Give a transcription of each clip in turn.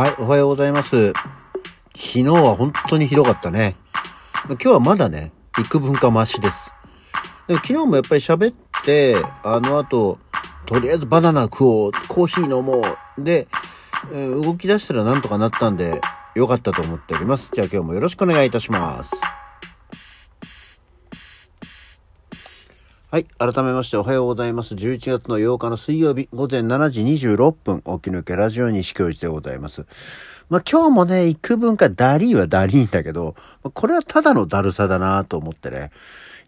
はい、おはようございます。昨日は本当にひどかったね。今日はまだね、幾分かマシです。でも昨日もやっぱり喋って、あの後、とりあえずバナナ食おう、コーヒー飲もう。で、動き出したらなんとかなったんで、よかったと思っております。じゃあ今日もよろしくお願いいたします。はい。改めましておはようございます。11月の8日の水曜日午前7時26分、起き抜けラジオ西教授でございます。まあ今日もね、幾分かダリーはダリーんだけど、まこれはただのだるさだなと思ってね。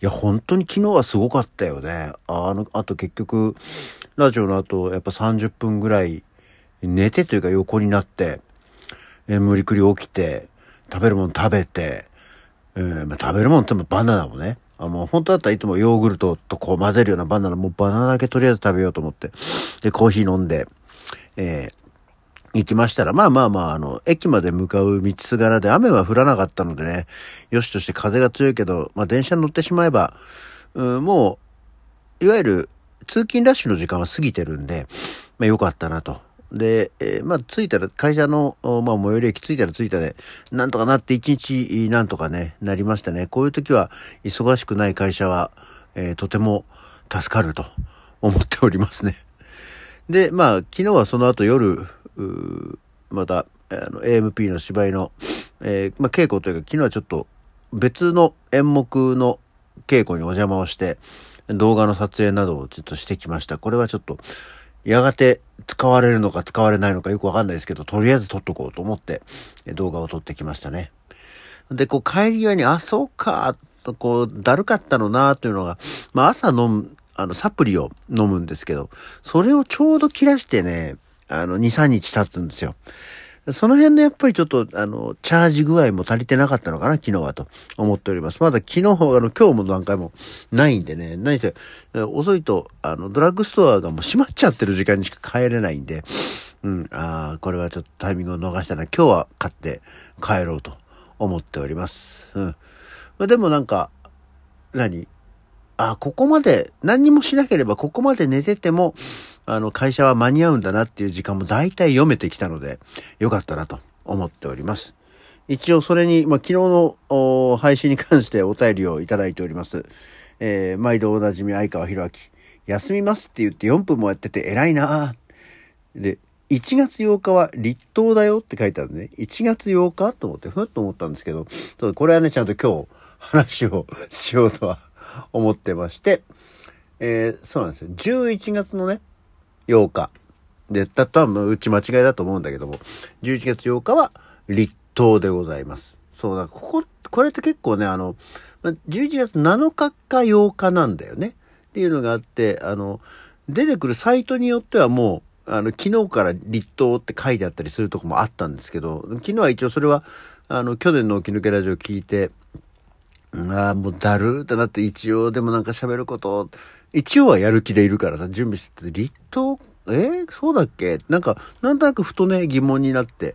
いや、本当に昨日はすごかったよね。あの、あと結局、ラジオの後、やっぱ30分ぐらい寝てというか横になって、え無理くり起きて、食べるもの食べて、えーまあ、食べるもんってもバナナをね、あもう本当だったらいつもヨーグルトとこう混ぜるようなバナナ、もうバナナだけとりあえず食べようと思って、で、コーヒー飲んで、えー行きましたら、まあまあまあ、あの、駅まで向かう道すがらで雨は降らなかったのでね、よしとして風が強いけど、まあ電車に乗ってしまえば、うん、もう、いわゆる通勤ラッシュの時間は過ぎてるんで、まあ良かったなと。で、えーまあ着いたら、会社の、まあ最寄り駅着いたら着いたで、なんとかなって一日なんとかね、なりましたね。こういう時は、忙しくない会社は、えーとても助かると思っておりますね。で、まあ、昨日はその後夜、また、あの、AMP の芝居の、えーまあ、稽古というか、昨日はちょっと別の演目の稽古にお邪魔をして、動画の撮影などをちょっとしてきました。これはちょっと、やがて使われるのか使われないのかよくわかんないですけど、とりあえず撮っとこうと思って、動画を撮ってきましたね。で、こう帰り際に、あ、そうか、とこう、だるかったのな、というのが、まあ朝飲む、あの、サプリを飲むんですけど、それをちょうど切らしてね、あの、2、3日経つんですよ。その辺のやっぱりちょっと、あの、チャージ具合も足りてなかったのかな、昨日はと思っております。まだ昨日、あの、今日も何回もないんでね、何せ、遅いと、あの、ドラッグストアがもう閉まっちゃってる時間にしか帰れないんで、うん、ああ、これはちょっとタイミングを逃したな。今日は買って帰ろうと思っております。うん。までもなんか、何？あ、ここまで、何にもしなければここまで寝てても、あの、会社は間に合うんだなっていう時間も大体読めてきたので、よかったなと思っております。一応それに、まあ、昨日のお配信に関してお便りをいただいております。えー、毎度おなじみ相川博明。休みますって言って4分もやってて偉いなで、1月8日は立冬だよって書いてあるね。1月8日と思って、ふっと思ったんですけど、ただこれはね、ちゃんと今日話をしようとは思ってまして、えーそうなんですよ。11月のね、8日。で、だったら、うち間違いだと思うんだけども、11月8日は立冬でございます。そうだ、ここ、これって結構ね、あの、11月7日か8日なんだよね。っていうのがあって、あの、出てくるサイトによってはもう、あの、昨日から立冬って書いてあったりするとこもあったんですけど、昨日は一応それは、あの、去年の起き抜けラジオ聞いて、ああ、もうだるーってなって一応でもなんか喋ること、一応はやる気でいるからさ、準備してて、立冬、えーそうだっけ？なんか、なんとなくふとね、疑問になって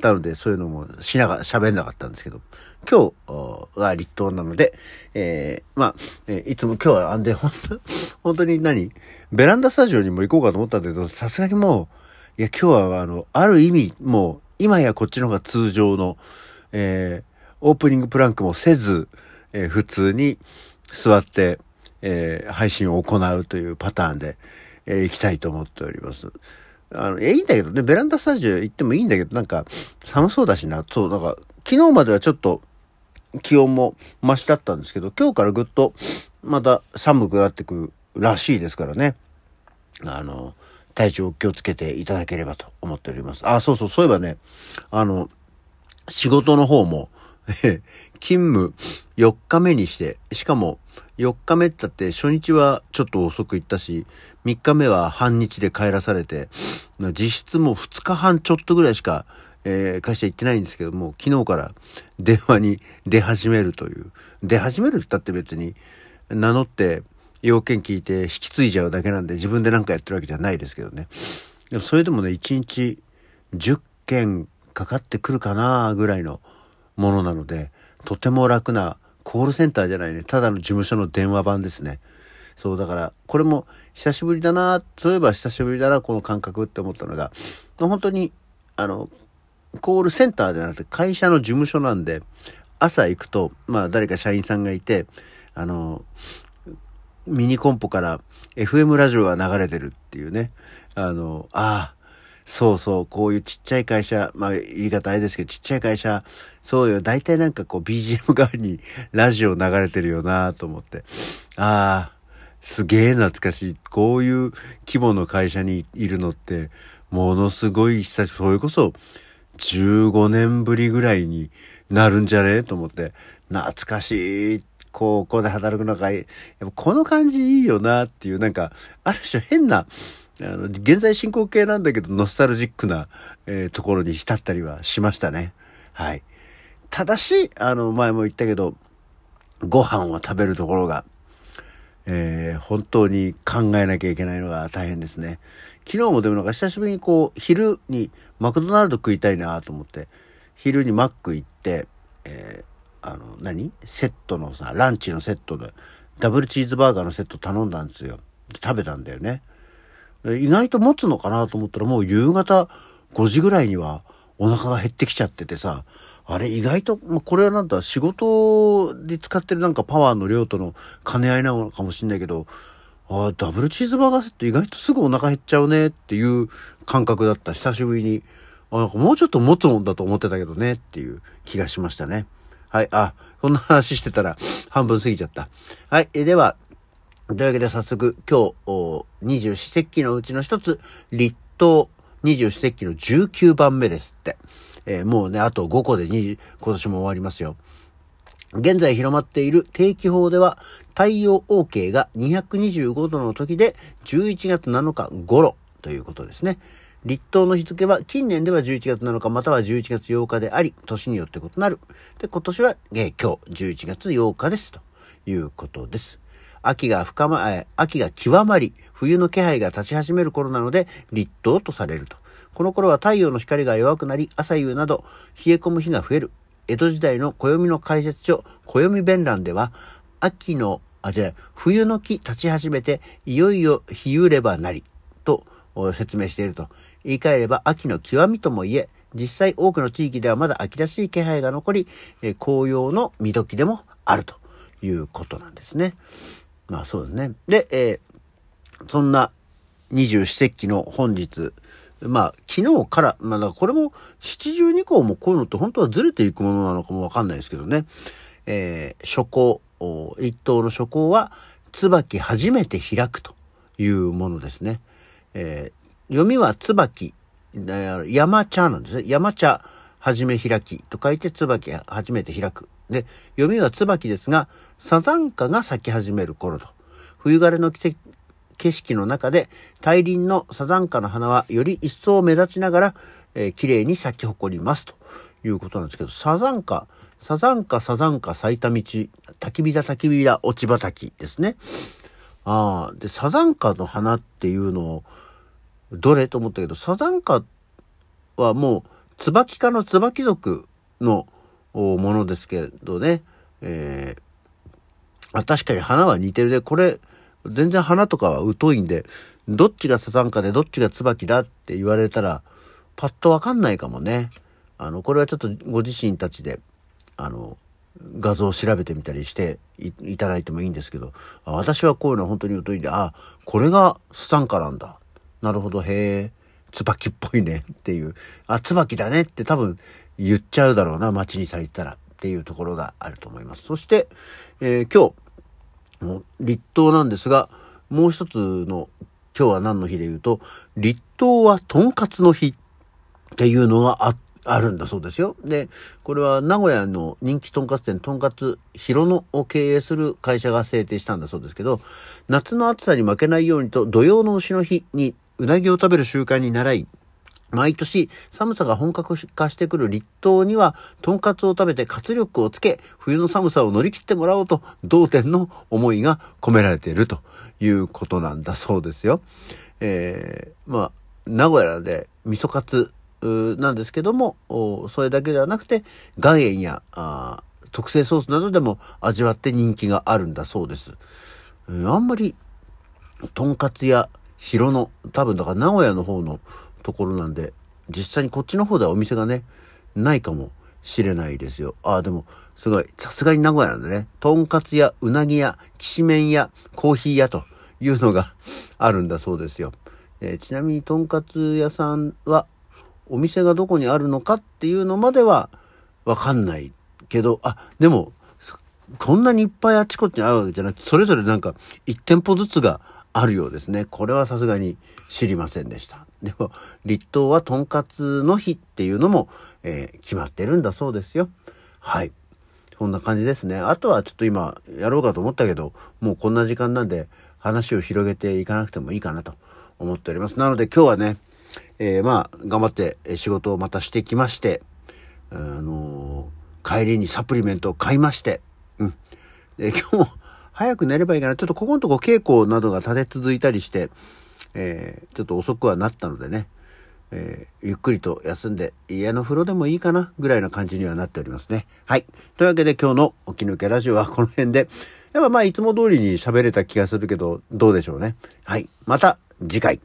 たので、そういうのもしながら喋んなかったんですけど、今日おは立冬なので、えーまあ、えーいつも今日はあんで、本当本当に何？ベランダスタジオにも行こうかと思ったんだけど、さすがにもう、いや、今日はあの、ある意味、もう、今やこっちの方が通常の、えーオープニングプランクもせず、えー普通に座って、えー配信を行うというパターンで、えー行きたいと思っております。あの、い、いいんだけどね、ベランダスタジオ行ってもいいんだけど、なんか、寒そうだしな、そう、なんか、昨日まではちょっと、気温も増しだったんですけど、今日からぐっと、また寒くなってくるらしいですからね。あの、体調を気をつけていただければと思っております。あ、そうそう、そういえばね、あの、仕事の方も、勤務4日目にして、しかも4日目って言って初日はちょっと遅く行ったし、3日目は半日で帰らされて、実質もう2日半ちょっとぐらいしか、えー会社行ってないんですけども、昨日から電話に出始めるという。出始めるって言ったって別に名乗って要件聞いて引き継いじゃうだけなんで自分で何かやってるわけじゃないですけどね。でもそれでもね、1日10件かかってくるかなぐらいのものなので、とても楽なコールセンターじゃないね。ただの事務所の電話番ですね。そう、だから、これも久しぶりだな、そういえば久しぶりだな、この感覚って思ったのが、本当に、あの、コールセンターではなくて会社の事務所なんで、朝行くと、まあ誰か社員さんがいて、あの、ミニコンポから FM ラジオが流れてるっていうね。あの、ああ、そうそう、こういうちっちゃい会社、まあ言い方あれですけど、ちっちゃい会社、そうよ、大体なんかこう BGM 代わりに ラジオ流れてるよなと思って。ああ、すげえ懐かしい。こういう規模の会社にいるのって、ものすごい久しぶり、それこそ15年ぶりぐらいになるんじゃねえと思って、懐かしい。ここで働くのが、やっぱこの感じいいよなっていう、なんか、ある種変な、あの、現在進行形なんだけど、ノスタルジックな、えー、ところに浸ったりはしましたね。はい。ただし、あの、前も言ったけど、ご飯を食べるところが、えー、本当に考えなきゃいけないのが大変ですね。昨日もでもなんか久しぶりにこう、昼にマクドナルド食いたいなと思って、昼にマック行って、えー、あの、何？セットのさ、ランチのセットで、ダブルチーズバーガーのセット頼んだんですよ。食べたんだよね。意外と持つのかなと思ったらもう夕方5時ぐらいにはお腹が減ってきちゃっててさ、あれ意外と、まあ、これはなんだ、仕事で使ってるなんかパワーの量との兼ね合いなのかもしんないけど、ああ、ダブルチーズバーガーセット意外とすぐお腹減っちゃうねっていう感覚だった。久しぶりに。あなんかもうちょっと持つもんだと思ってたけどねっていう気がしましたね。はい。あ、そんな話してたら半分過ぎちゃった。はい。えでは、というわけで早速今日、二十四節気のうちの一つ、立冬二十四節気の19番目ですって。えー、もうね、あと5個で20、今年も終わりますよ。現在広まっている定期法では、太陽 OK が225度の時で11月7日頃ということですね。立冬の日付は近年では11月7日または11月8日であり、年によって異なる。で、今年は、えー、今日11月8日ですということです。秋が深ま、え秋が極まり、冬の気配が立ち始める頃なので、立冬とされると。この頃は太陽の光が弱くなり、朝夕など冷え込む日が増える。江戸時代の暦の解説書、暦弁欄では、秋の、あ、じゃ冬の木立ち始めて、いよいよ日ゆればなり、と説明していると。言い換えれば秋の極みとも言え、実際多くの地域ではまだ秋らしい気配が残り、紅葉の見時でもあるということなんですね。まあそうですね。で、えー、そんな二十四節気の本日、まあ、昨日から、まあ、これも、七十二項もこういうのって本当はずれていくものなのかもわかんないですけどね。えー、初行、一等の初行は、椿初めて開くというものですね。えー、読みは椿、山茶なんですね。山茶初め開きと書いて椿初めて開く。で、読みは椿ですが、サザンカが咲き始める頃と。冬枯れの季景色の中で大輪のサザンカの花はより一層目立ちながら、えー、綺麗に咲き誇りますということなんですけど、サザンカ、サザンカ、サザンカ、咲いた道、焚き火だ、焚き火だ、落ち畑ですね。ああ、で、サザンカの花っていうのを、どれと思ったけど、サザンカはもう、椿科の椿族のものですけどね、えー、確かに花は似てるで、これ、全然花とかは疎いんで、どっちがサザンカでどっちが椿だって言われたら、パッとわかんないかもね。あの、これはちょっとご自身たちで、あの、画像を調べてみたりしていただいてもいいんですけど、私はこういうのは本当に疎いんで、あ、これがサザンカなんだ。なるほど、へえ、椿っぽいねっていう、あ、椿だねって多分言っちゃうだろうな、街に咲いたらっていうところがあると思います。そして、えー、今日、立冬なんですが、もう一つの今日は何の日で言うと、立冬はとんかつの日っていうのがああるんだそうですよ。で、これは名古屋の人気とんかつ店、とんかつひろのを経営する会社が制定したんだそうですけど、夏の暑さに負けないようにと土曜の牛の日にうなぎを食べる習慣に習い、毎年寒さが本格化してくる立冬には、とんかつを食べて活力をつけ、冬の寒さを乗り切ってもらおうと、同店の思いが込められているということなんだそうですよ。えー、まあ、名古屋で味噌カツなんですけども、それだけではなくて、岩塩や特製ソースなどでも味わって人気があるんだそうです。あんまり、とんかつや広野、多分だから名古屋の方のところなんで、実際にこっちの方ではお店がね、ないかもしれないですよ。ああ、でも、すごい、さすがに名古屋なんでね、とんかつ屋、うなぎ屋、きしめん屋、コーヒー屋というのが あるんだそうですよ。えー、ちなみにとんかつ屋さんは、お店がどこにあるのかっていうのまではわかんないけど、あ、でも、こんなにいっぱいあちこちにあるわけじゃなくて、それぞれなんか1店舗ずつがあるようですね。これはさすがに知りませんでした。でも、立冬はとんかつの日っていうのも、えー、決まってるんだそうですよ。はい。そんな感じですね。あとはちょっと今やろうかと思ったけど、もうこんな時間なんで話を広げていかなくてもいいかなと思っております。なので今日はね、えー、まあ、頑張って仕事をまたしてきまして、あのー、帰りにサプリメントを買いまして、うん。で、今日も早く寝ればいいかな。ちょっとここのとこ稽古などが立て続いたりして、えー、ちょっと遅くはなったのでね、えー、ゆっくりと休んで家の風呂でもいいかなぐらいな感じにはなっておりますね。はい。というわけで今日の起き抜けラジオはこの辺で、やっぱまあいつも通りに喋れた気がするけど、どうでしょうね。はい。また次回。